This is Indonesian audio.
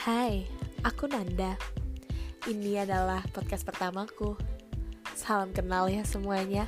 Hai, aku Nanda. Ini adalah podcast pertamaku. Salam kenal ya semuanya.